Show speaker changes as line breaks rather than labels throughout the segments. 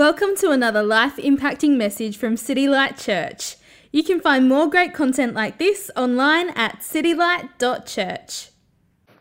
Welcome to another life impacting message from City Light Church. You can find more great content like this online at citylight.church.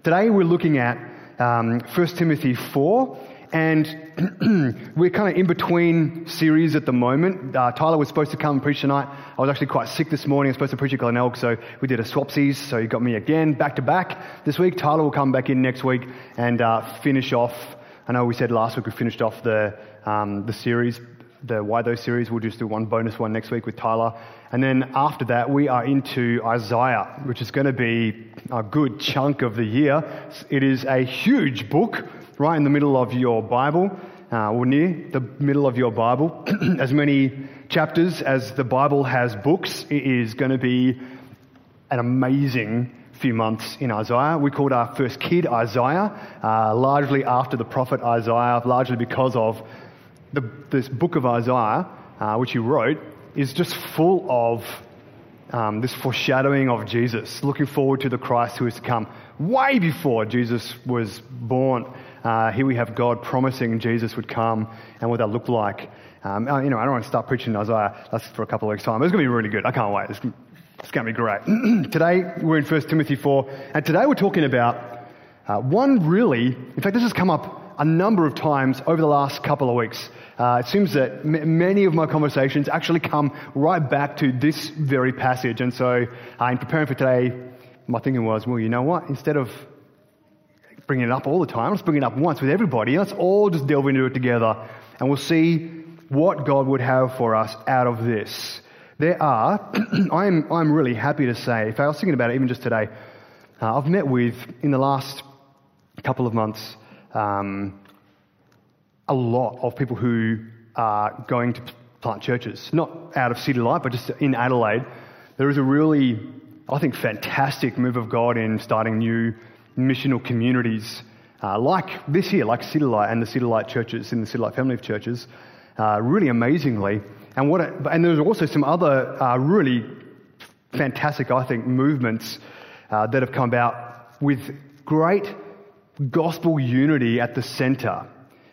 Today we're looking at um, 1 Timothy 4, and we're kind of in between series at the moment. Uh, Tyler was supposed to come and preach tonight. I was actually quite sick this morning. I was supposed to preach at Glen Glenelg, so we did a swapsies. So he got me again, back to back this week. Tyler will come back in next week and uh, finish off. I know we said last week we finished off the um, the series, the Why Those series. We'll just do one bonus one next week with Tyler. And then after that, we are into Isaiah, which is going to be a good chunk of the year. It is a huge book right in the middle of your Bible, uh, or near the middle of your Bible. as many chapters as the Bible has books, it is going to be an amazing few months in Isaiah. We called our first kid Isaiah, uh, largely after the prophet Isaiah, largely because of the, this book of Isaiah, uh, which he wrote, is just full of um, this foreshadowing of Jesus, looking forward to the Christ who is to come. Way before Jesus was born, uh, here we have God promising Jesus would come and what that looked like. Um, you know, I don't want to start preaching Isaiah. That's for a couple of weeks' time. It's going to be really good. I can't wait. It's, it's going to be great. today we're in 1 Timothy 4, and today we're talking about uh, one really, in fact, this has come up a number of times over the last couple of weeks. Uh, it seems that m- many of my conversations actually come right back to this very passage. And so, uh, in preparing for today, my thinking was, well, you know what? Instead of bringing it up all the time, let's bring it up once with everybody. Let's all just delve into it together, and we'll see what God would have for us out of this. There are, I'm, I'm really happy to say, if I was thinking about it even just today, uh, I've met with, in the last couple of months, um, a lot of people who are going to plant churches, not out of City Light, but just in Adelaide. There is a really, I think, fantastic move of God in starting new missional communities uh, like this year, like City Light and the City Light churches in the City Light family of churches, uh, really amazingly. And what, it, and there's also some other uh, really fantastic, I think, movements uh, that have come about with great gospel unity at the center,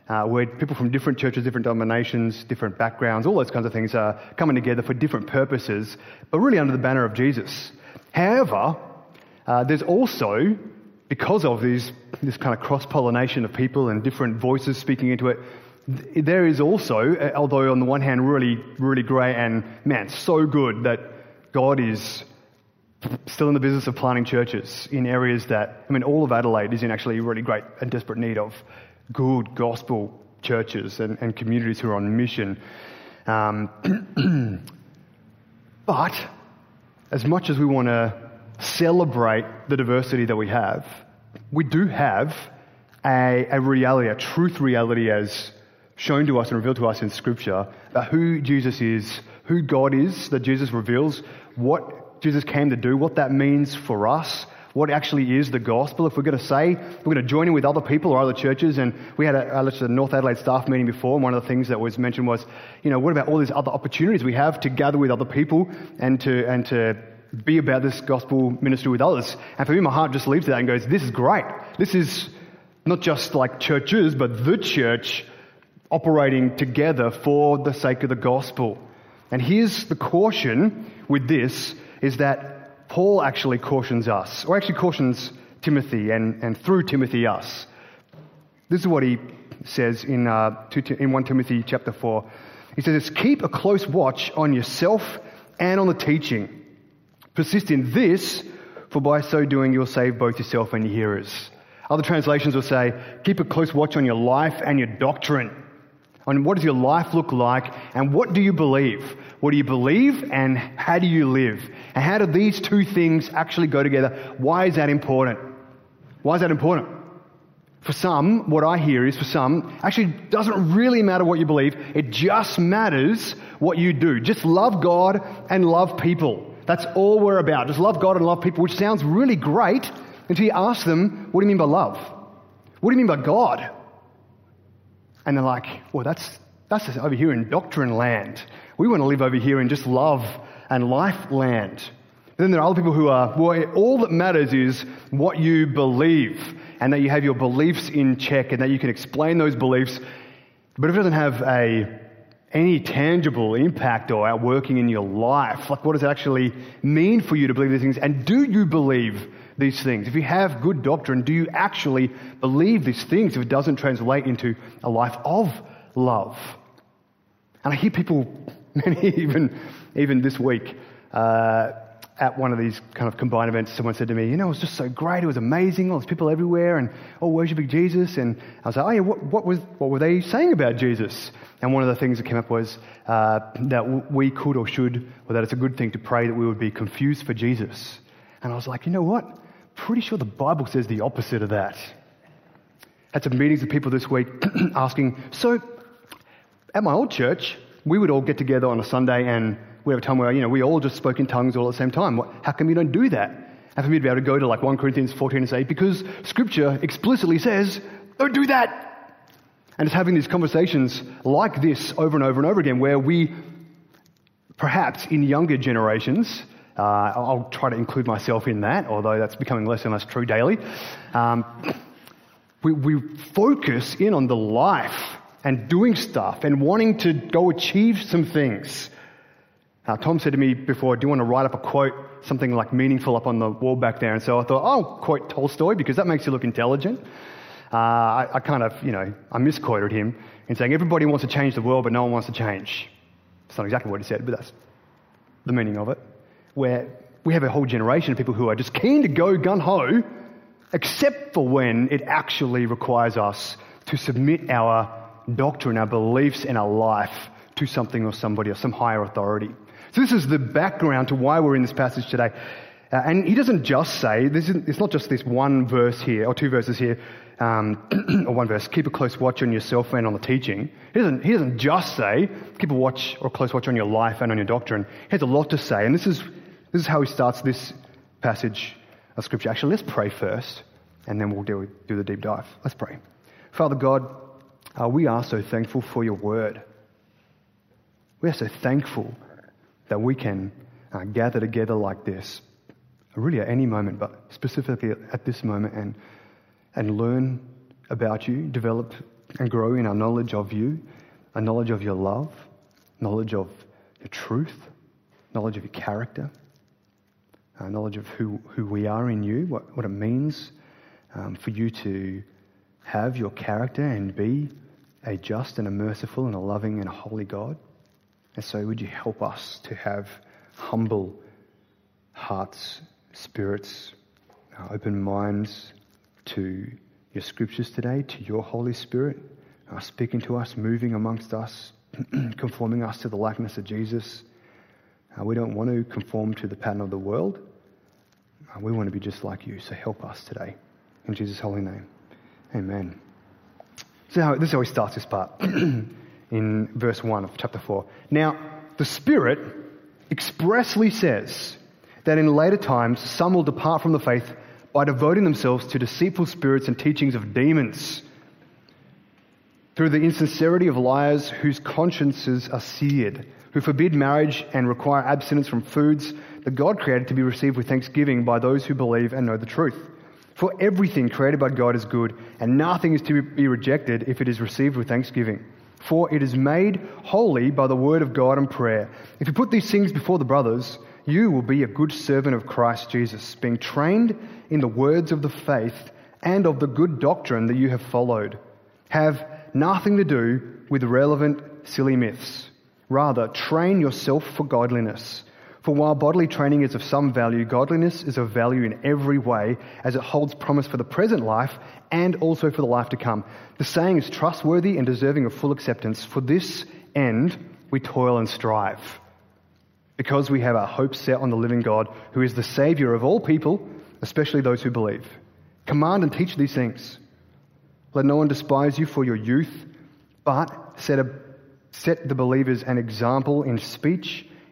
uh, where people from different churches, different denominations, different backgrounds, all those kinds of things are coming together for different purposes, but really under the banner of Jesus. However, uh, there's also, because of these, this kind of cross pollination of people and different voices speaking into it, there is also, uh, although on the one hand really, really great and man, so good that God is still in the business of planting churches in areas that, I mean, all of Adelaide is in actually really great and desperate need of good gospel churches and, and communities who are on mission. Um, but as much as we want to celebrate the diversity that we have, we do have a, a reality, a truth reality as shown to us and revealed to us in Scripture about who Jesus is, who God is, that Jesus reveals, what Jesus came to do, what that means for us, what actually is the gospel. If we're going to say we're going to join in with other people or other churches, and we had a, a North Adelaide staff meeting before, and one of the things that was mentioned was, you know, what about all these other opportunities we have to gather with other people and to and to be about this gospel ministry with others? And for me, my heart just leaves that and goes, this is great. This is not just like churches, but the church operating together for the sake of the gospel. And here's the caution with this is that Paul actually cautions us, or actually cautions Timothy and, and through Timothy us. This is what he says in, uh, in 1 Timothy chapter 4. He says, Keep a close watch on yourself and on the teaching. Persist in this, for by so doing you'll save both yourself and your hearers. Other translations will say, Keep a close watch on your life and your doctrine on what does your life look like and what do you believe? What do you believe and how do you live? And how do these two things actually go together? Why is that important? Why is that important? For some, what I hear is for some, actually doesn't really matter what you believe. It just matters what you do. Just love God and love people. That's all we're about. Just love God and love people, which sounds really great until you ask them, what do you mean by love? What do you mean by God? And they're like, well, that's, that's over here in doctrine land. We want to live over here in just love and life land. But then there are other people who are, well, all that matters is what you believe and that you have your beliefs in check and that you can explain those beliefs. But if it doesn't have a any tangible impact or outworking in your life? Like, what does it actually mean for you to believe these things? And do you believe these things? If you have good doctrine, do you actually believe these things if it doesn't translate into a life of love? And I hear people, many even, even this week, uh, at one of these kind of combined events, someone said to me, You know, it was just so great. It was amazing. All these people everywhere and all worshiping Jesus. And I was like, Oh, yeah, what, what, was, what were they saying about Jesus? And one of the things that came up was uh, that we could or should, or that it's a good thing to pray that we would be confused for Jesus. And I was like, You know what? Pretty sure the Bible says the opposite of that. Had some meetings with people this week asking, So, at my old church, we would all get together on a Sunday and we have a time where, you know, we all just spoke in tongues all at the same time. How come you don't do that? And for me to be able to go to like 1 Corinthians 14 and say, because scripture explicitly says, don't do that. And just having these conversations like this over and over and over again where we, perhaps in younger generations, uh, I'll try to include myself in that, although that's becoming less and less true daily. Um, we, we focus in on the life and doing stuff and wanting to go achieve some things uh, Tom said to me before, Do you want to write up a quote, something like meaningful up on the wall back there? And so I thought, I'll quote Tolstoy because that makes you look intelligent. Uh, I, I, kind of, you know, I misquoted him in saying everybody wants to change the world, but no one wants to change. It's not exactly what he said, but that's the meaning of it. Where we have a whole generation of people who are just keen to go gun ho, except for when it actually requires us to submit our doctrine, our beliefs, and our life to something or somebody or some higher authority. So this is the background to why we're in this passage today. Uh, and he doesn't just say, this is, it's not just this one verse here, or two verses here, um, or one verse, keep a close watch on yourself and on the teaching. He doesn't, he doesn't just say, keep a watch or a close watch on your life and on your doctrine. He has a lot to say. And this is, this is how he starts this passage of Scripture. Actually, let's pray first, and then we'll do, do the deep dive. Let's pray. Father God, uh, we are so thankful for your word. We are so thankful that we can uh, gather together like this, really at any moment, but specifically at this moment, and, and learn about you, develop and grow in our knowledge of you, a knowledge of your love, knowledge of your truth, knowledge of your character, uh, knowledge of who, who we are in you, what, what it means um, for you to have your character and be a just and a merciful and a loving and a holy God. And so, would you help us to have humble hearts, spirits, uh, open minds to your scriptures today, to your Holy Spirit, uh, speaking to us, moving amongst us, conforming us to the likeness of Jesus. Uh, we don't want to conform to the pattern of the world. We want to be just like you. So help us today. In Jesus' holy name. Amen. So how, this is how starts this part. in verse 1 of chapter 4. Now, the Spirit expressly says that in later times some will depart from the faith by devoting themselves to deceitful spirits and teachings of demons, through the insincerity of liars whose consciences are seared, who forbid marriage and require abstinence from foods that God created to be received with thanksgiving by those who believe and know the truth. For everything created by God is good, and nothing is to be rejected if it is received with thanksgiving for it is made holy by the word of God and prayer. If you put these things before the brothers, you will be a good servant of Christ Jesus, being trained in the words of the faith and of the good doctrine that you have followed. Have nothing to do with relevant, silly myths. Rather, train yourself for godliness. For while bodily training is of some value, godliness is of value in every way, as it holds promise for the present life and also for the life to come. The saying is trustworthy and deserving of full acceptance. For this end we toil and strive, because we have our hope set on the living God, who is the Saviour of all people, especially those who believe. Command and teach these things. Let no one despise you for your youth, but set, a, set the believers an example in speech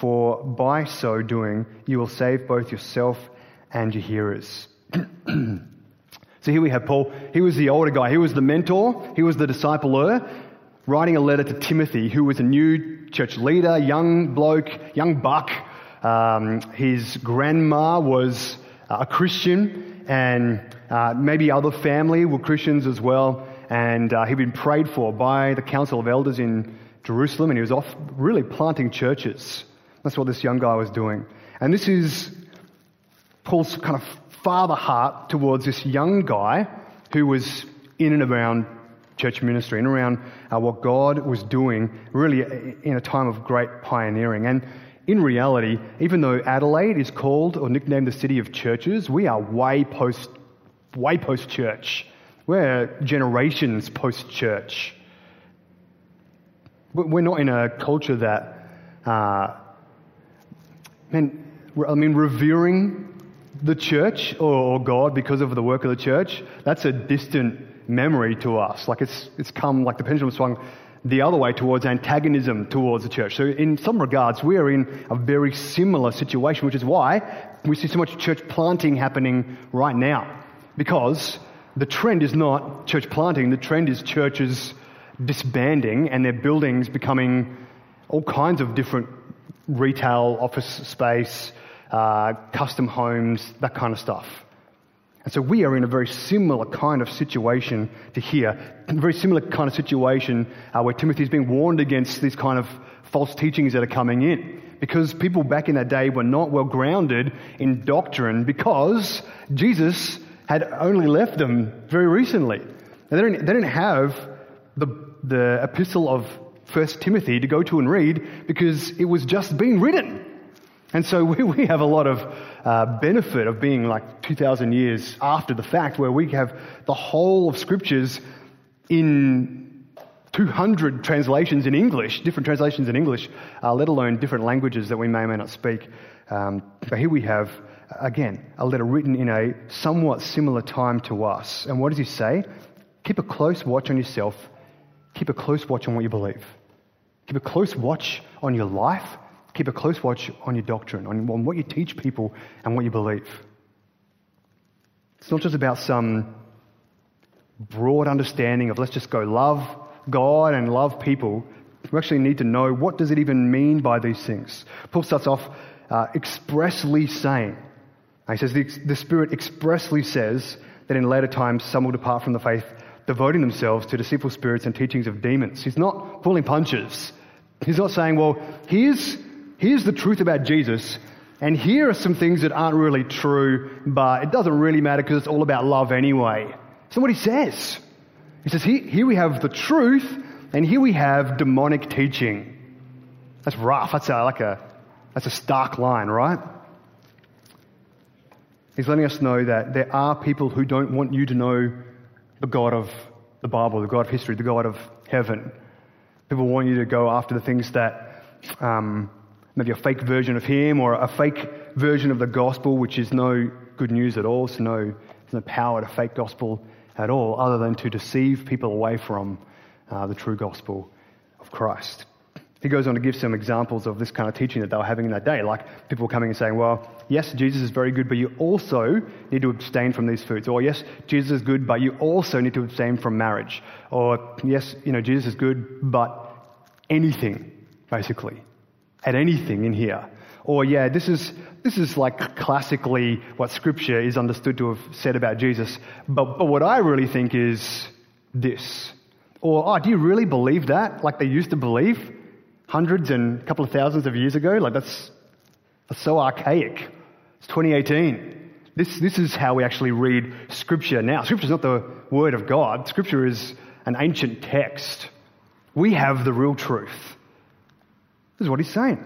for by so doing you will save both yourself and your hearers. so here we have Paul. He was the older guy, he was the mentor, he was the discipler, writing a letter to Timothy, who was a new church leader, young bloke, young buck. Um, his grandma was a Christian, and uh, maybe other family were Christians as well. And uh, he'd been prayed for by the Council of Elders in Jerusalem, and he was off really planting churches. That's what this young guy was doing. And this is Paul's kind of father heart towards this young guy who was in and around church ministry and around uh, what God was doing really in a time of great pioneering. And in reality, even though Adelaide is called or nicknamed the city of churches, we are way post, way post church. We're generations post church. We're not in a culture that uh, Man, I mean, revering the church or God because of the work of the church, that's a distant memory to us. Like it's, it's come, like the pendulum swung the other way towards antagonism towards the church. So in some regards, we are in a very similar situation, which is why we see so much church planting happening right now. Because the trend is not church planting, the trend is churches disbanding and their buildings becoming all kinds of different retail, office space, uh, custom homes, that kind of stuff. And so we are in a very similar kind of situation to here, a very similar kind of situation uh, where Timothy is being warned against these kind of false teachings that are coming in. Because people back in that day were not well grounded in doctrine because Jesus had only left them very recently. And they didn't, they didn't have the, the epistle of First Timothy to go to and read because it was just being written. And so we, we have a lot of uh, benefit of being like 2,000 years after the fact, where we have the whole of scriptures in 200 translations in English, different translations in English, uh, let alone different languages that we may or may not speak. Um, but here we have, again, a letter written in a somewhat similar time to us. And what does he say? Keep a close watch on yourself. Keep a close watch on what you believe. Keep a close watch on your life. Keep a close watch on your doctrine, on, on what you teach people and what you believe. It's not just about some broad understanding of let's just go love God and love people. We actually need to know what does it even mean by these things. Paul starts off uh, expressly saying, he says the, the Spirit expressly says that in later times some will depart from the faith, devoting themselves to deceitful spirits and teachings of demons. He's not pulling punches. He's not saying, well, here's, here's the truth about Jesus, and here are some things that aren't really true, but it doesn't really matter because it's all about love anyway. So what he says. He says, here, here we have the truth, and here we have demonic teaching. That's rough. That's a, like a, that's a stark line, right? He's letting us know that there are people who don't want you to know the God of the Bible, the God of history, the God of heaven. People want you to go after the things that um, maybe a fake version of Him or a fake version of the gospel, which is no good news at all. So, no, there's no power to fake gospel at all, other than to deceive people away from uh, the true gospel of Christ. He goes on to give some examples of this kind of teaching that they were having in that day. Like people coming and saying, well, yes, Jesus is very good, but you also need to abstain from these foods. Or yes, Jesus is good, but you also need to abstain from marriage. Or yes, you know, Jesus is good, but anything, basically. Add anything in here. Or yeah, this is, this is like classically what scripture is understood to have said about Jesus. But, but what I really think is this. Or, oh, do you really believe that? Like they used to believe? Hundreds and a couple of thousands of years ago. Like that's, that's so archaic. It's 2018. This, this is how we actually read Scripture now. Scripture is not the Word of God. Scripture is an ancient text. We have the real truth. This is what he's saying.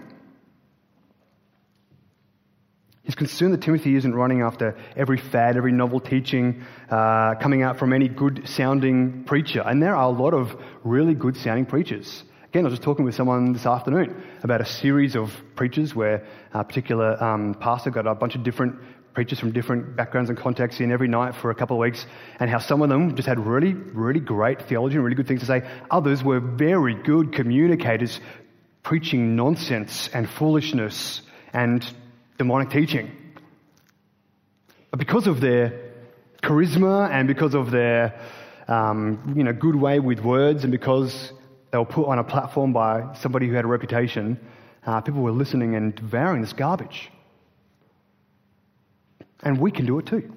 He's concerned that Timothy isn't running after every fad, every novel teaching uh, coming out from any good sounding preacher. And there are a lot of really good sounding preachers. Again, I was just talking with someone this afternoon about a series of preachers where a particular um, pastor got a bunch of different preachers from different backgrounds and contexts in every night for a couple of weeks, and how some of them just had really, really great theology and really good things to say. Others were very good communicators, preaching nonsense and foolishness and demonic teaching. But because of their charisma and because of their um, you know, good way with words and because they were put on a platform by somebody who had a reputation, uh, people were listening and devouring this garbage. And we can do it too.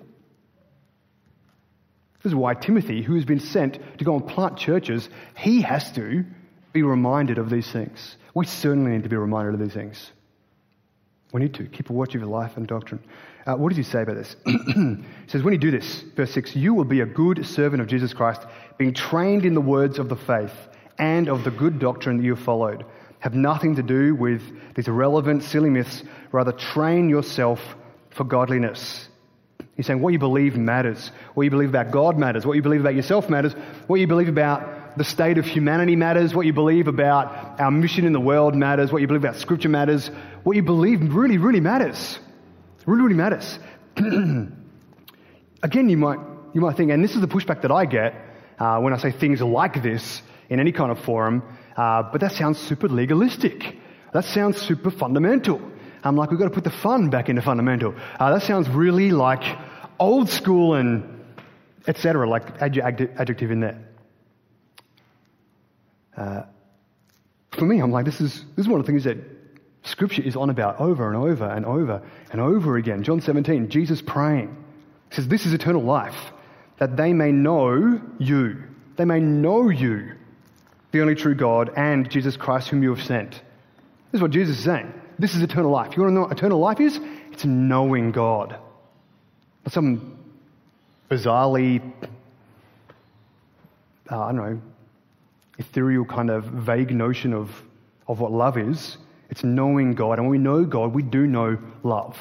This is why Timothy, who has been sent to go and plant churches, he has to be reminded of these things. We certainly need to be reminded of these things. We need to keep a watch of your life and doctrine. Uh, what does he say about this? he says, When you do this, verse 6, you will be a good servant of Jesus Christ, being trained in the words of the faith and of the good doctrine that you have followed. Have nothing to do with these irrelevant, silly myths. Rather, train yourself for godliness. He's saying what you believe matters. What you believe about God matters. What you believe about yourself matters. What you believe about the state of humanity matters. What you believe about our mission in the world matters. What you believe about Scripture matters. What you believe really, really matters. Really, really matters. Again, you might, you might think, and this is the pushback that I get uh, when I say things like this in any kind of forum, uh, but that sounds super legalistic. That sounds super fundamental. I'm like, we've got to put the fun back into fundamental. Uh, that sounds really like old school and etc. Like adjective in there. Uh, for me, I'm like, this is this is one of the things that Scripture is on about over and over and over and over again. John 17, Jesus praying says, "This is eternal life, that they may know you, they may know you, the only true God, and Jesus Christ, whom you have sent." This is what Jesus is saying. This is eternal life. You want to know what eternal life is? It's knowing God. Not some bizarrely, uh, I don't know, ethereal kind of vague notion of, of what love is. It's knowing God. And when we know God, we do know love.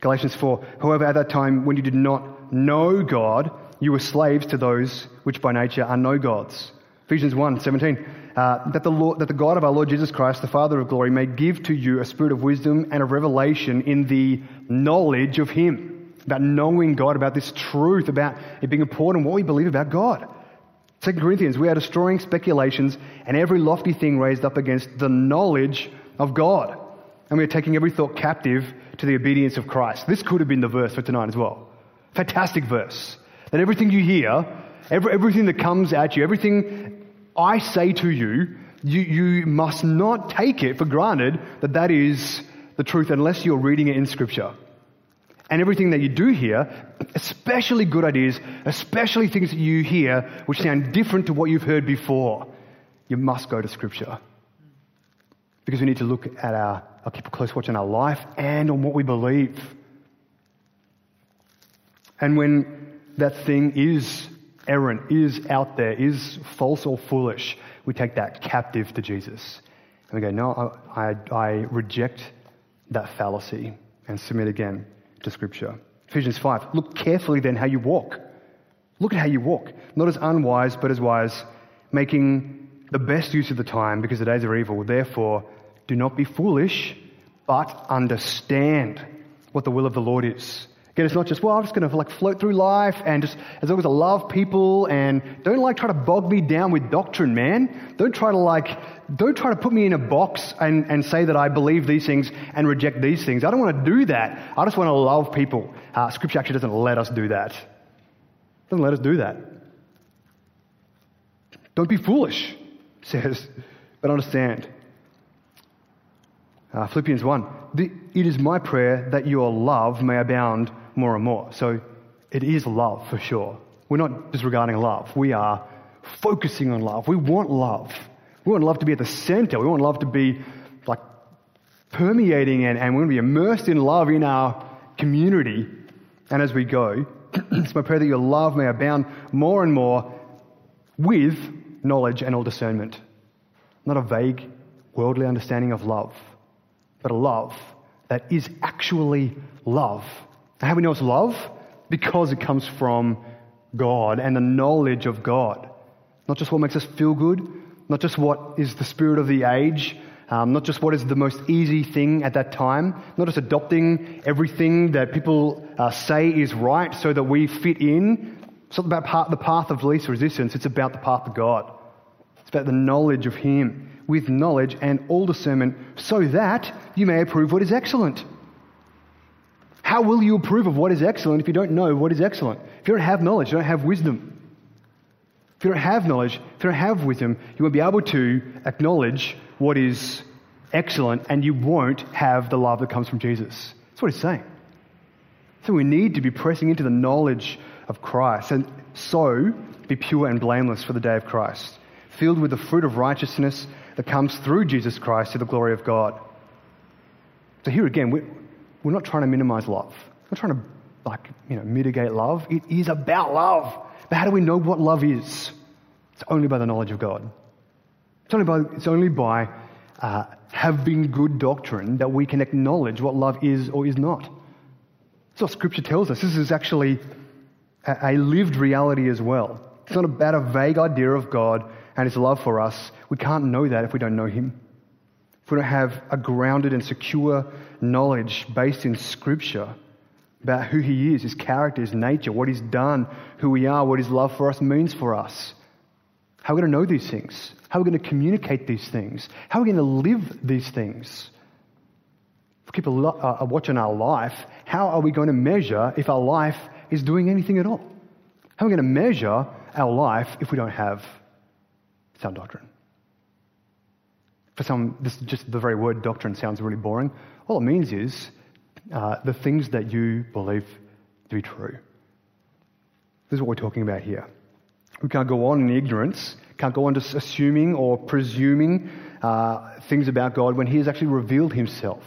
Galatians 4 However, at that time, when you did not know God, you were slaves to those which by nature are no gods. Ephesians 1 17 uh, that, the Lord, that the God of our Lord Jesus Christ, the Father of glory, may give to you a spirit of wisdom and of revelation in the knowledge of Him. About knowing God, about this truth, about it being important, what we believe about God. 2 Corinthians, we are destroying speculations and every lofty thing raised up against the knowledge of God. And we are taking every thought captive to the obedience of Christ. This could have been the verse for tonight as well. Fantastic verse. That everything you hear, every, everything that comes at you, everything I say to you, you, you must not take it for granted that that is the truth unless you're reading it in Scripture. And everything that you do hear, especially good ideas, especially things that you hear which sound different to what you've heard before, you must go to Scripture. Because we need to look at our, I'll keep a close watch on our life and on what we believe. And when that thing is errant, is out there, is false or foolish, we take that captive to Jesus. And we go, no, I, I reject that fallacy and submit again to Scripture. Ephesians 5. Look carefully then how you walk. Look at how you walk. Not as unwise, but as wise, making the best use of the time because the days are evil. Therefore, do not be foolish, but understand what the will of the Lord is. Again, it's not just, well, I'm just going to like float through life and just, as long as I love people and don't like try to bog me down with doctrine, man. Don't try to like, don't try to put me in a box and, and say that I believe these things and reject these things. I don't want to do that. I just want to love people. Uh, scripture actually doesn't let us do that. It doesn't let us do that. Don't be foolish, says, but understand. Uh, Philippians 1. The, it is my prayer that your love may abound more and more. So it is love for sure. We're not disregarding love. We are focusing on love. We want love. We want love to be at the center. We want love to be like permeating and, and we want to be immersed in love in our community. And as we go, it's my prayer that your love may abound more and more with knowledge and all discernment. Not a vague, worldly understanding of love, but a love that is actually love how we know it's love? Because it comes from God and the knowledge of God. Not just what makes us feel good, not just what is the spirit of the age, um, not just what is the most easy thing at that time, not just adopting everything that people uh, say is right so that we fit in. It's not about part, the path of least resistance, it's about the path of God. It's about the knowledge of Him. with knowledge and all discernment, so that you may approve what is excellent. How will you approve of what is excellent if you don't know what is excellent? If you don't have knowledge, you don't have wisdom. If you don't have knowledge, if you don't have wisdom, you won't be able to acknowledge what is excellent and you won't have the love that comes from Jesus. That's what he's saying. So we need to be pressing into the knowledge of Christ and so be pure and blameless for the day of Christ, filled with the fruit of righteousness that comes through Jesus Christ to the glory of God. So here again, we're, not trying to minimize love. We're trying to like, you know, mitigate love. It is about love. But how do we know what love is? It's only by the knowledge of God. It's only by, it's only by uh, having good doctrine that we can acknowledge what love is or is not. That's what Scripture tells us. This is actually a, a lived reality as well. It's not about a vague idea of God and His love for us. We can't know that if we don't know Him. If we don't have a grounded and secure knowledge based in Scripture about who He is, His character, His nature, what He's done, who we are, what His love for us means for us. How are we going to know these things? How are we going to communicate these things? How are we going to live these things? If people are watching our life, how are we going to measure if our life is doing anything at all? How are we going to measure our life if we don't have sound doctrine? For some, this just the very word doctrine sounds really boring. All it means is uh, the things that you believe to be true. This is what we're talking about here. We can't go on in ignorance, can't go on just assuming or presuming uh, things about God when He has actually revealed Himself.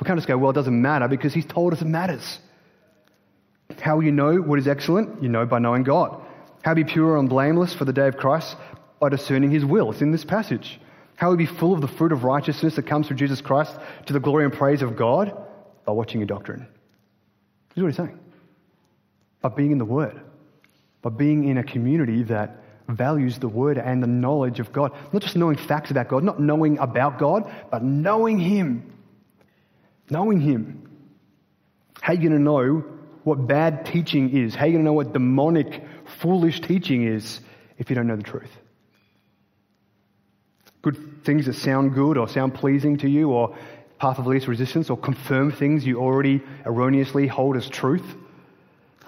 We can't just go, well, it doesn't matter because He's told us it matters. How will you know what is excellent? You know by knowing God. How be pure and blameless for the day of Christ? By discerning His will. It's in this passage. How will be full of the fruit of righteousness that comes through Jesus Christ to the glory and praise of God? By watching your doctrine. This is what he's saying. By being in the Word. By being in a community that values the Word and the knowledge of God. Not just knowing facts about God, not knowing about God, but knowing Him. Knowing Him. How are you going to know what bad teaching is? How are you going to know what demonic, foolish teaching is if you don't know the truth? Good things that sound good or sound pleasing to you or path of least resistance or confirm things you already erroneously hold as truth.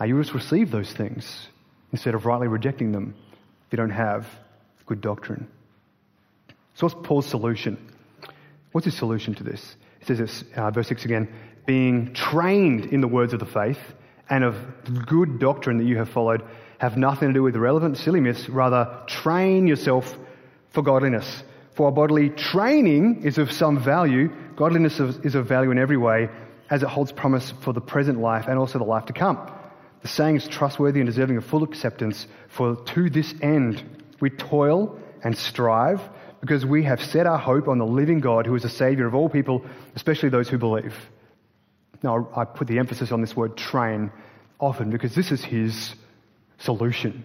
Uh, you just receive those things instead of rightly rejecting them if you don't have good doctrine. So, what's Paul's solution? What's his solution to this? He says this, uh, verse 6 again being trained in the words of the faith and of good doctrine that you have followed have nothing to do with irrelevant, silly myths. Rather, train yourself for godliness. For bodily training is of some value, godliness is of value in every way, as it holds promise for the present life and also the life to come. The saying is trustworthy and deserving of full acceptance, for to this end we toil and strive, because we have set our hope on the living God, who is the Saviour of all people, especially those who believe. Now, I put the emphasis on this word train often because this is his solution.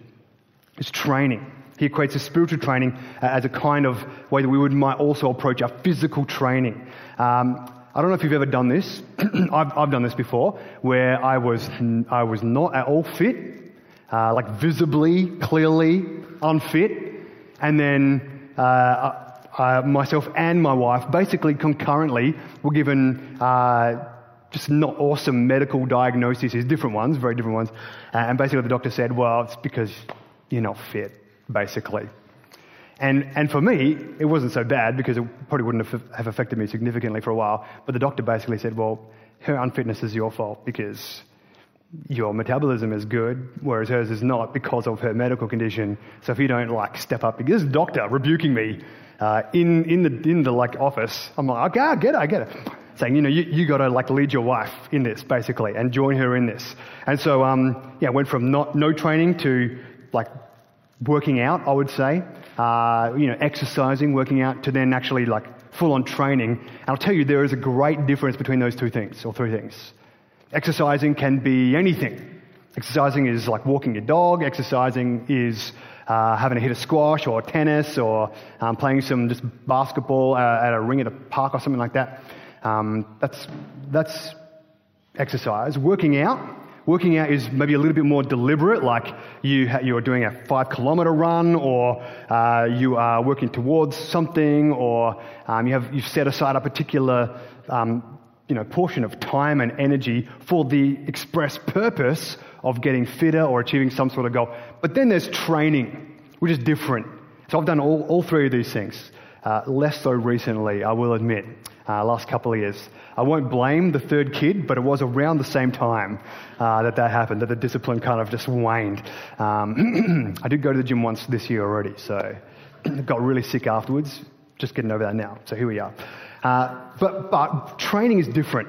It's training. He equates a spiritual training uh, as a kind of way that we would might also approach our physical training. Um, I don't know if you've ever done this. I've, I've, done this before, where I was I was not at all fit, uh, like visibly, clearly unfit, and then uh, I, myself and my wife, basically concurrently, were given uh, just not awesome medical diagnoses, different ones, very different ones. Uh, and basically, the doctor said, "Well, it's because you're not fit." Basically, and and for me, it wasn't so bad because it probably wouldn't have, affected me significantly for a while. But the doctor basically said, "Well, her unfitness is your fault because." Your metabolism is good, whereas hers is not because of her medical condition. So if you don't like step up, because this doctor rebuking me uh, in in the in the like office, I'm like, okay, I get it, I get it saying, you know, you, you got to like lead your wife in this basically and join her in this. And so, um, yeah, went from not, no training to like working out, I would say, uh, you know, exercising, working out to then actually like full on training. And I'll tell you, there is a great difference between those two things or three things. Exercising can be anything. Exercising is like walking your dog. Exercising is uh, having a hit of squash or tennis or um, playing some just basketball uh, at a ring at a park or something like that. Um, that's, that's exercise. Working out, Working out is maybe a little bit more deliberate, like you, you're doing a five kilometer run, or uh, you are working towards something, or um, you have, you've set aside a particular um, you know, portion of time and energy for the express purpose of getting fitter or achieving some sort of goal. But then there's training, which is different. So I've done all, all three of these things. Uh, less so recently, I will admit, uh, last couple of years. I won't blame the third kid, but it was around the same time uh, that that happened, that the discipline kind of just waned. Um, I did go to the gym once this year already, so got really sick afterwards. Just getting over that now. So here we are. Uh, but, but training is different.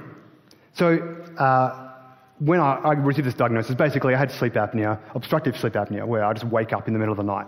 So uh, when I, I received this diagnosis, basically I had sleep apnea, obstructive sleep apnea, where I just wake up in the middle of the night.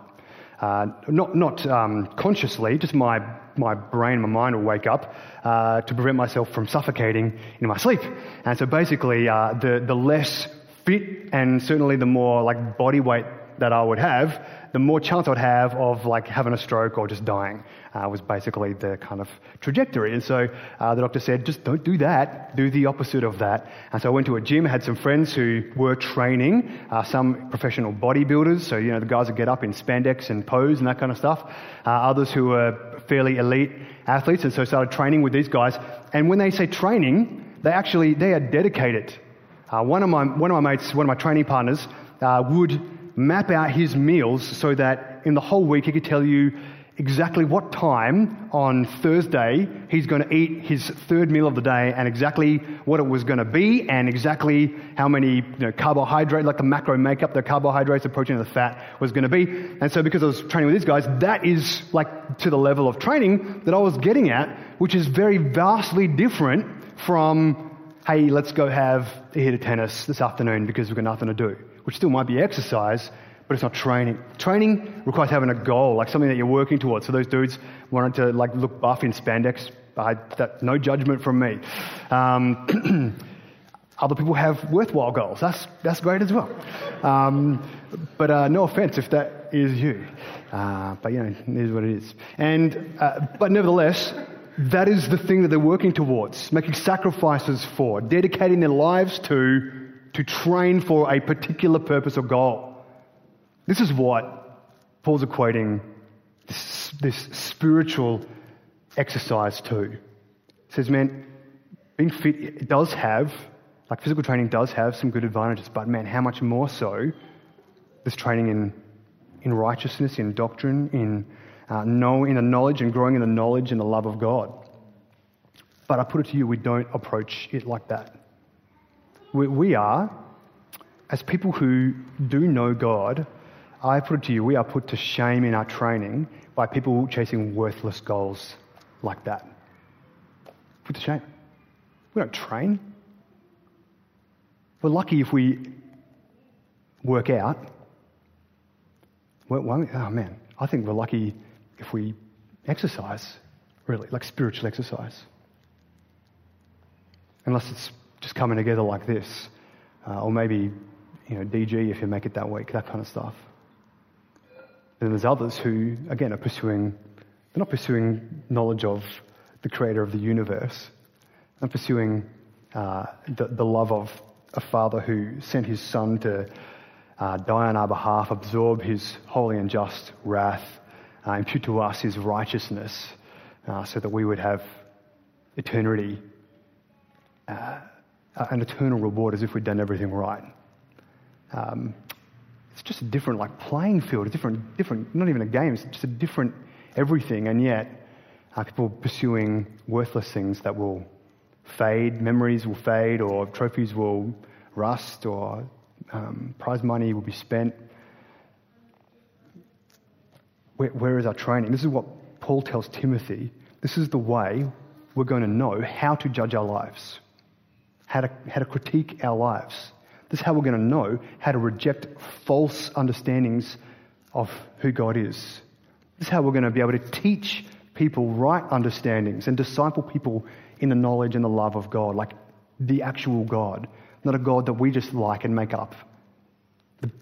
Uh, not not um, consciously, just my, my brain, my mind will wake up uh, to prevent myself from suffocating in my sleep. And so basically, uh, the, the less fit and certainly the more like body weight that I would have, the more chance I'd have of like having a stroke or just dying. Uh, was basically the kind of trajectory. And so uh, the doctor said, just don't do that. Do the opposite of that. And so I went to a gym, had some friends who were training, uh, some professional bodybuilders. So, you know, the guys that get up in spandex and pose and that kind of stuff. Uh, others who were fairly elite athletes. And so started training with these guys. And when they say training, they actually, they are dedicated. Uh, one of my, one of my mates, one of my training partners, uh, would map out his meals so that in the whole week he could tell you exactly what time on Thursday he's going to eat his third meal of the day and exactly what it was going to be and exactly how many you know, carbohydrates, like the macro makeup, the carbohydrates, the protein, and the fat was going to be. And so because I was training with these guys, that is like to the level of training that I was getting at, which is very vastly different from, hey, let's go have a hit of tennis this afternoon because we've got nothing to do, which still might be exercise, but it's not training. Training requires having a goal, like something that you're working towards. So those dudes wanted to like look buff in spandex. I, that, no judgment from me. Um, other people have worthwhile goals. That's, that's great as well. Um, but uh, no offense if that is you. Uh, but you know, it is what it is. And, uh, but nevertheless, that is the thing that they're working towards, making sacrifices for, dedicating their lives to, to train for a particular purpose or goal. This is what Paul's equating this, this spiritual exercise to. He says, man, being fit it does have, like physical training does have some good advantages, but man, how much more so this training in, in righteousness, in doctrine, in, uh, know, in the knowledge and growing in the knowledge and the love of God. But I put it to you, we don't approach it like that. We, we are, as people who do know God, I put it to you, we are put to shame in our training by people chasing worthless goals like that. Put to shame. We don't train. We're lucky if we work out. Well, oh man, I think we're lucky if we exercise, really, like spiritual exercise. Unless it's just coming together like this, uh, or maybe, you know, DG if you make it that week, that kind of stuff. And there's others who, again, are pursuing, they're not pursuing knowledge of the creator of the universe. They're pursuing uh, the, the, love of a father who sent his son to uh, die on our behalf, absorb his holy and just wrath, uh, impute to us his righteousness, uh, so that we would have eternity, uh, an eternal reward as if we'd done everything right. Um, it's just a different like playing field, a different, different, not even a game, it's just a different everything. And yet, uh, people pursuing worthless things that will fade, memories will fade, or trophies will rust, or um, prize money will be spent. Where, where is our training? This is what Paul tells Timothy. This is the way we're going to know how to judge our lives, how to, how to critique our lives. This is how we're going to know how to reject false understandings of who God is. This is how we're going to be able to teach people right understandings and disciple people in the knowledge and the love of God, like the actual God, not a God that we just like and make up.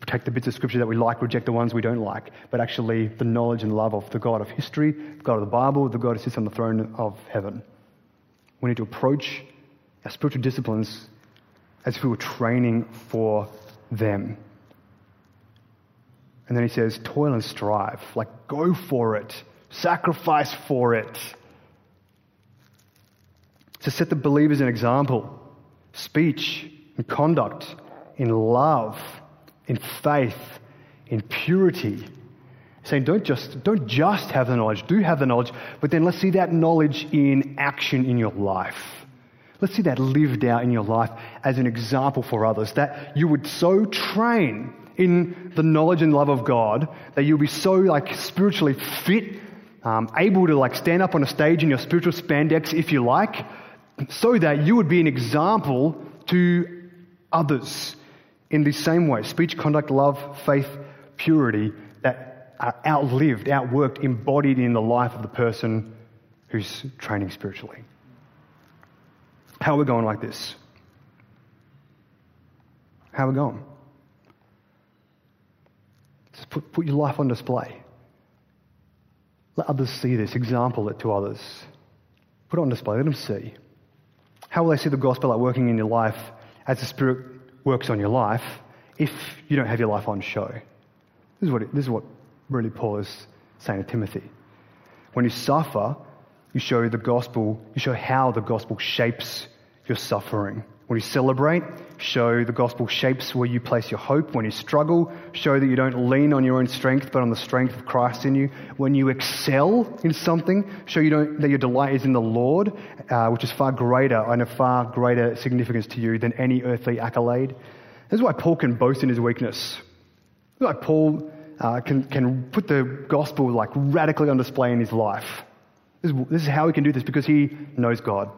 Take the bits of scripture that we like, reject the ones we don't like, but actually the knowledge and love of the God of history, the God of the Bible, the God who sits on the throne of heaven. We need to approach our spiritual disciplines as if we were training for them. And then he says, toil and strive. Like, go for it. Sacrifice for it. To set the believers an example. Speech and conduct in love, in faith, in purity. Saying, don't just, don't just have the knowledge, do have the knowledge, but then let's see that knowledge in action in your life. Let's see that lived out in your life as an example for others. That you would so train in the knowledge and love of God that you'll be so like spiritually fit, um, able to like stand up on a stage in your spiritual spandex if you like, so that you would be an example to others in the same way speech, conduct, love, faith, purity that are outlived, outworked, embodied in the life of the person who's training spiritually. How are we going like this? How are we going? Just put, put your life on display. Let others see this, example it to others. Put it on display, let them see. How will they see the gospel at working in your life as the Spirit works on your life if you don't have your life on show? This is what, it, this is what really Paul is saying to Timothy. When you suffer, you show the gospel, you show how the gospel shapes your suffering. When you celebrate, show the gospel shapes where you place your hope. When you struggle, show that you don't lean on your own strength, but on the strength of Christ in you. When you excel in something, show you don't, that your delight is in the Lord, uh, which is far greater and of far greater significance to you than any earthly accolade. This is why Paul can boast in his weakness. This is why Paul uh, can, can put the gospel like radically on display in his life. This is, this is how he can do this because he knows God.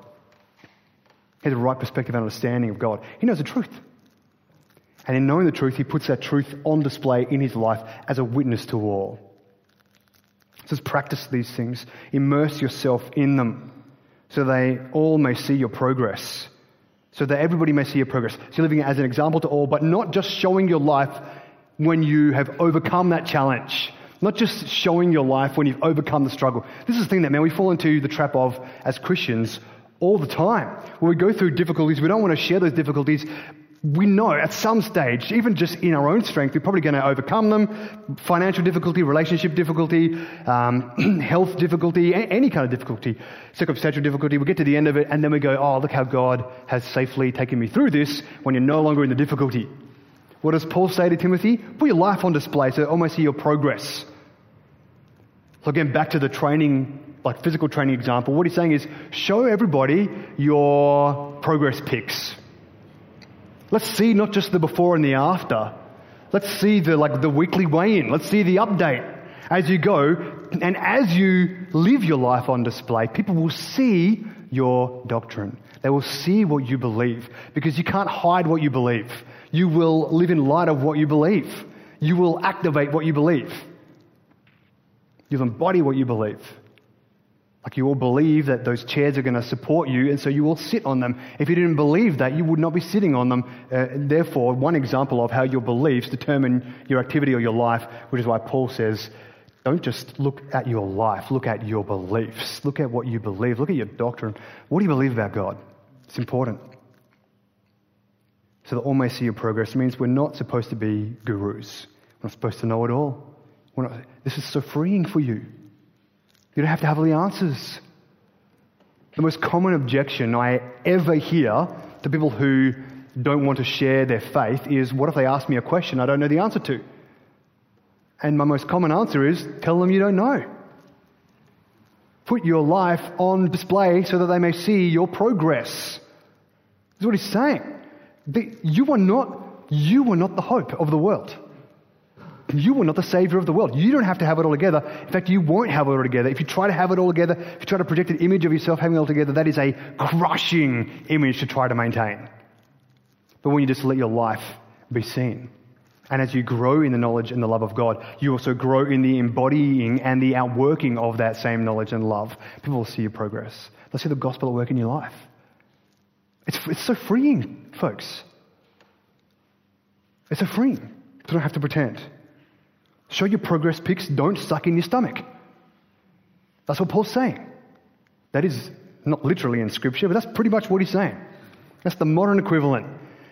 He has a right perspective and understanding of God. He knows the truth. And in knowing the truth, he puts that truth on display in his life as a witness to all. Says, practice these things, immerse yourself in them, so they all may see your progress, so that everybody may see your progress. So you're living as an example to all, but not just showing your life when you have overcome that challenge. Not just showing your life when you've overcome the struggle. This is the thing that, man, we fall into the trap of as Christians all the time. When we go through difficulties, we don't want to share those difficulties. We know at some stage, even just in our own strength, we're probably going to overcome them. Financial difficulty, relationship difficulty, um, health difficulty, any kind of difficulty, circumstantial difficulty. We get to the end of it and then we go, oh, look how God has safely taken me through this when you're no longer in the difficulty. What does Paul say to Timothy? Put your life on display so almost see your progress. So again, back to the training like physical training example, what he's saying is show everybody your progress pics. Let's see not just the before and the after. Let's see the like the weekly weigh-in. Let's see the update as you go. And as you live your life on display, people will see your doctrine. They will see what you believe because you can't hide what you believe. You will live in light of what you believe. You will activate what you believe. You'll embody what you believe. Like you all believe that those chairs are going to support you, and so you will sit on them. If you didn't believe that, you would not be sitting on them. Uh, therefore, one example of how your beliefs determine your activity or your life, which is why Paul says, don't just look at your life, look at your beliefs. Look at what you believe, look at your doctrine. What do you believe about God? It's important. So that all may see your progress means we're not supposed to be gurus. We're not supposed to know it all. Not, this is so freeing for you. You don't have to have all the answers. The most common objection I ever hear to people who don't want to share their faith is what if they ask me a question I don't know the answer to? And my most common answer is tell them you don't know. Put your life on display so that they may see your progress. That's what he's saying. You are not, you are not the hope of the world. You are not the savior of the world. You don't have to have it all together. In fact, you won't have it all together. If you try to have it all together, if you try to project an image of yourself having it all together, that is a crushing image to try to maintain. But when you just let your life be seen, and as you grow in the knowledge and the love of God, you also grow in the embodying and the outworking of that same knowledge and love. People will see your progress. They'll see the gospel at work in your life. It's, it's so freeing, folks. It's so freeing. You don't have to pretend. Show your progress pics, don't suck in your stomach. That's what Paul's saying. That is not literally in Scripture, but that's pretty much what he's saying. That's the modern equivalent.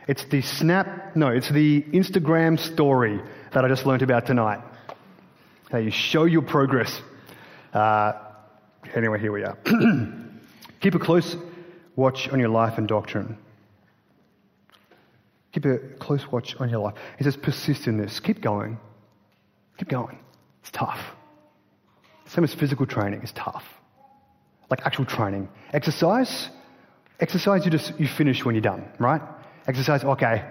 It's the snap, no, it's the Instagram story that I just learnt about tonight. How you show your progress. Uh, anyway, here we are. Keep a close watch on your life and doctrine. Keep a close watch on your life. He says, persist in this. Keep going. Keep going. It's tough. Same as physical training, it's tough. Like actual training. Exercise, exercise you just you finish when you're done, right? Exercise, okay,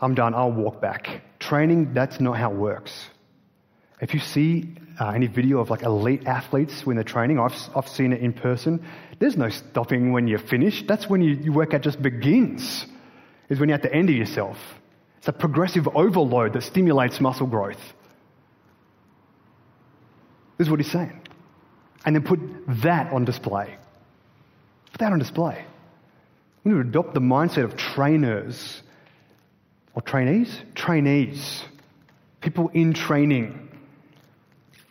I'm done, I'll walk back. Training, that's not how it works. If you see uh, any video of like elite athletes when they're training, I've, I've seen it in person, there's no stopping when you're finished. That's when you, your workout just begins, is when you're at the end of yourself. It's a progressive overload that stimulates muscle growth. This is what he's saying. And then put that on display. Put that on display. We need to adopt the mindset of trainers or trainees? Trainees. People in training.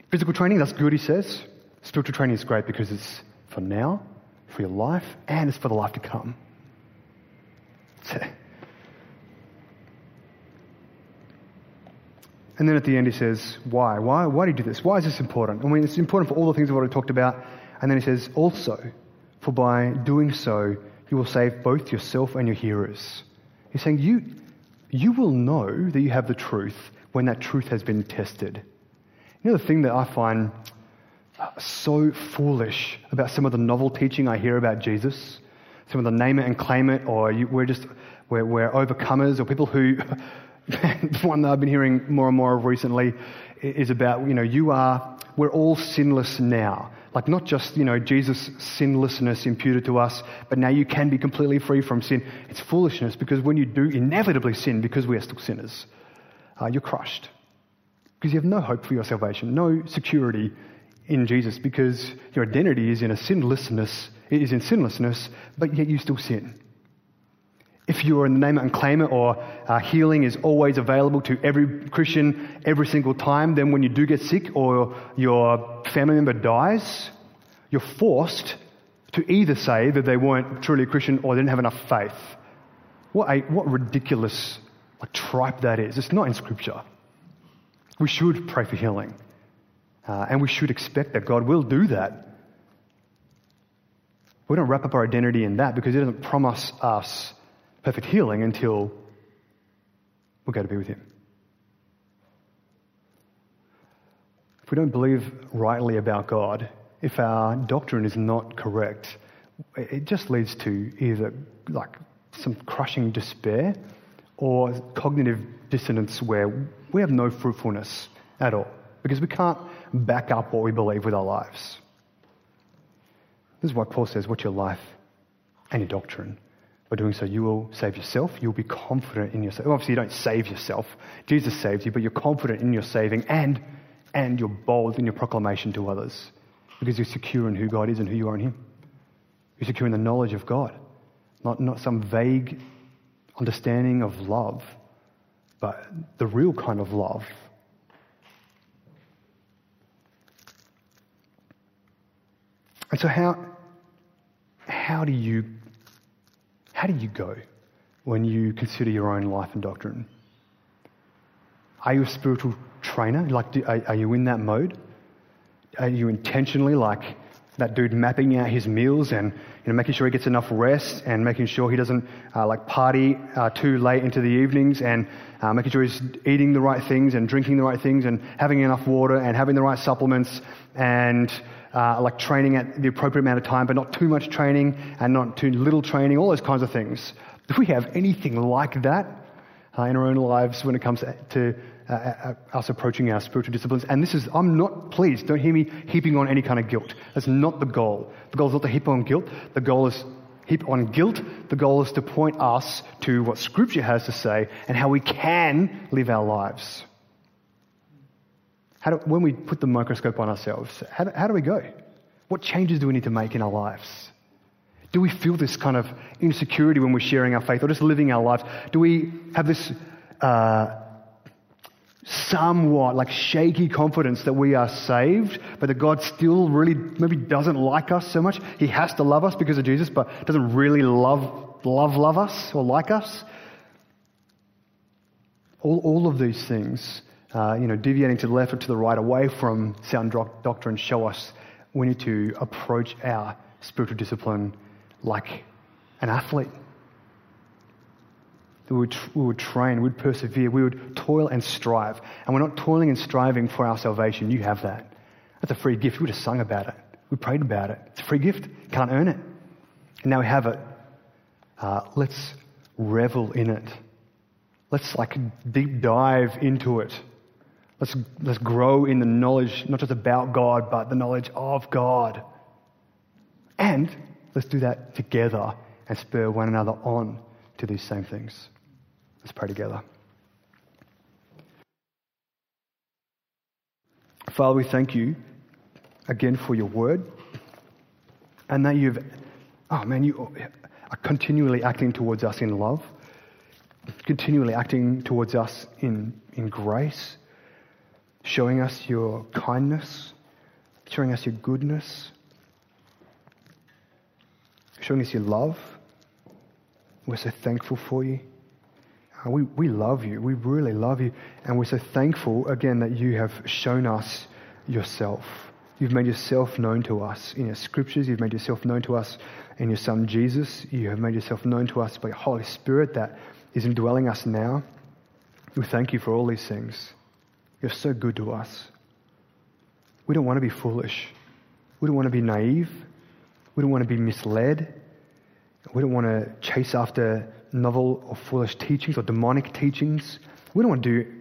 Physical training, that's good, he says. Spiritual training is great because it's for now, for your life, and it's for the life to come. And then at the end he says, why? Why, why do you do this? Why is this important? I mean, it's important for all the things we've already talked about. And then he says, also, for by doing so, you will save both yourself and your hearers. He's saying, you, you will know that you have the truth when that truth has been tested. You know, the thing that I find uh, so foolish about some of the novel teaching I hear about Jesus, some of the name it and claim it, or you, we're just, we're, we're overcomers, or people who, the one that I've been hearing more and more of recently is about, you know, you are, we're all sinless now. Like not just, you know, Jesus' sinlessness imputed to us, but now you can be completely free from sin. It's foolishness because when you do inevitably sin, because we are still sinners, uh, you're crushed. Because you have no hope for your salvation, no security in Jesus, because your identity is in a sinlessness, it is in sinlessness, but yet you still sin. If you're in the name and claim it, or uh, healing is always available to every Christian every single time, then when you do get sick or your family member dies, you're forced to either say that they weren't truly a Christian or they didn't have enough faith. What, a, what ridiculous tripe that is. It's not in Scripture. We should pray for healing. Uh, and we should expect that God will do that. We don't wrap up our identity in that because it doesn't promise us perfect healing until we go to be with Him. If we don't believe rightly about God, if our doctrine is not correct, it just leads to either like some crushing despair or cognitive dissonance where we have no fruitfulness at all because we can't back up what we believe with our lives. This is why Paul says, What's your life and your doctrine? By doing so, you will save yourself. You'll be confident in yourself. Obviously, you don't save yourself. Jesus saves you, but you're confident in your saving and, and you're bold in your proclamation to others because you're secure in who God is and who you are in Him. You're secure in the knowledge of God, not, not some vague understanding of love, but the real kind of love. And so, how, how do you how do you go when you consider your own life and doctrine? Are you a spiritual trainer? Like, do, are, are you in that mode? Are you intentionally like that dude mapping out his meals and you know, making sure he gets enough rest and making sure he doesn't uh, like party uh, too late into the evenings and uh, making sure he's eating the right things and drinking the right things and having enough water and having the right supplements and uh, like training at the appropriate amount of time, but not too much training and not too little training, all those kinds of things. Do we have anything like that uh, in our own lives when it comes to uh, uh, us approaching our spiritual disciplines? And this is, I'm not, please don't hear me heaping on any kind of guilt. That's not the goal. The goal is not to heap on guilt. The goal is heap on guilt. The goal is to point us to what Scripture has to say and how we can live our lives. How do, when we put the microscope on ourselves, how do, how do we go? What changes do we need to make in our lives? Do we feel this kind of insecurity when we're sharing our faith or just living our lives? Do we have this uh, somewhat like shaky confidence that we are saved, but that God still really maybe doesn't like us so much? He has to love us because of Jesus, but doesn't really love, love, love us or like us? All, all of these things, uh, you know, deviating to the left or to the right, away from sound doctrine, show us we need to approach our spiritual discipline like an athlete. We would, we would train, we would persevere, we would toil and strive. And we're not toiling and striving for our salvation. You have that. That's a free gift. We would have sung about it. We prayed about it. It's a free gift. Can't earn it. And now we have it. Uh, let's revel in it. Let's like deep dive into it. Let's, let's grow in the knowledge, not just about God, but the knowledge of God. And let's do that together and spur one another on to these same things. Let's pray together. Father, we thank you again for your word and that you've, oh man, you are continually acting towards us in love, continually acting towards us in, in grace, showing us your kindness, showing us your goodness, showing us your love. We're so thankful for you. Uh, we, we love you. We really love you. And we're so thankful, again, that you have shown us yourself. You've made yourself known to us in your scriptures. You've made yourself known to us in your Son Jesus. You have made yourself known to us by your Holy Spirit that is indwelling us now. We thank you for all these things. You're so good to us. We don't want to be foolish. We don't want to be naive. We don't want to be misled. We don't want to chase after novel or foolish teachings or demonic teachings. We don't want to do,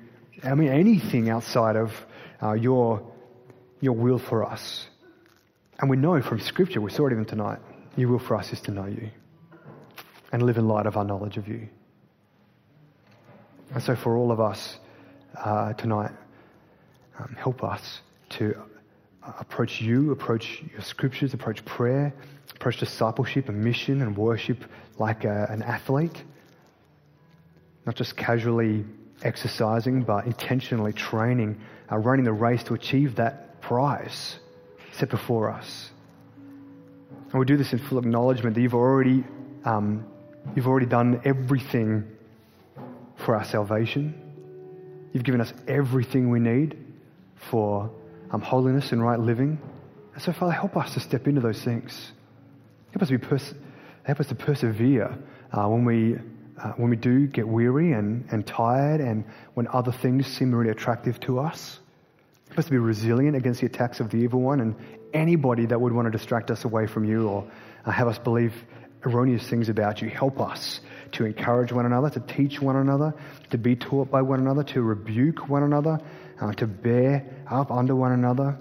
I mean, anything outside of uh, your, your will for us. And we know from Scripture, we saw it even tonight, your will for us is to know you and live in light of our knowledge of you. And so, for all of us uh, tonight, um, help us to uh, approach you, approach your scriptures, approach prayer, approach discipleship and mission and worship like a, an athlete. Not just casually exercising, but intentionally training, uh, running the race to achieve that prize set before us. And we do this in full acknowledgement that you've already, um, you've already done everything for our salvation. You've given us everything we need for um, holiness and right living. And so, Father, help us to step into those things. Help us, be pers- help us to persevere uh, when, we, uh, when we do get weary and, and tired and when other things seem really attractive to us. Help us to be resilient against the attacks of the evil one and anybody that would want to distract us away from you or uh, have us believe erroneous things about you. Help us to encourage one another, to teach one another, to be taught by one another, to rebuke one another, uh, to bear up under one another.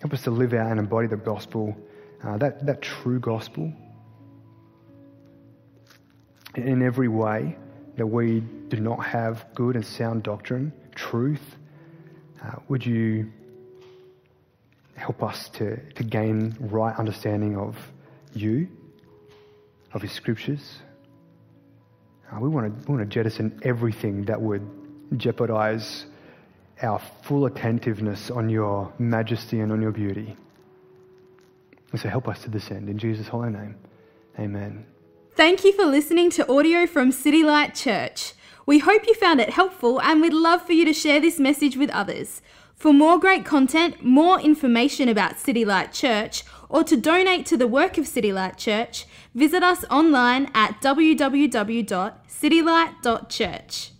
Help us to live out and embody the gospel, uh, that, that true gospel, in every way that we do not have good and sound doctrine, truth. Uh, would you help us to, to gain right understanding of you, of His scriptures? Uh, we, want to, we want to jettison everything that would jeopardize our full attentiveness on your majesty and on your beauty. And so help us to this end. In Jesus' holy name, amen.
Thank you for listening to audio from City Light Church. We hope you found it helpful and we'd love for you to share this message with others. For more great content, more information about City Light Church, or to donate to the work of City Light Church, visit us online at www.citylight.church.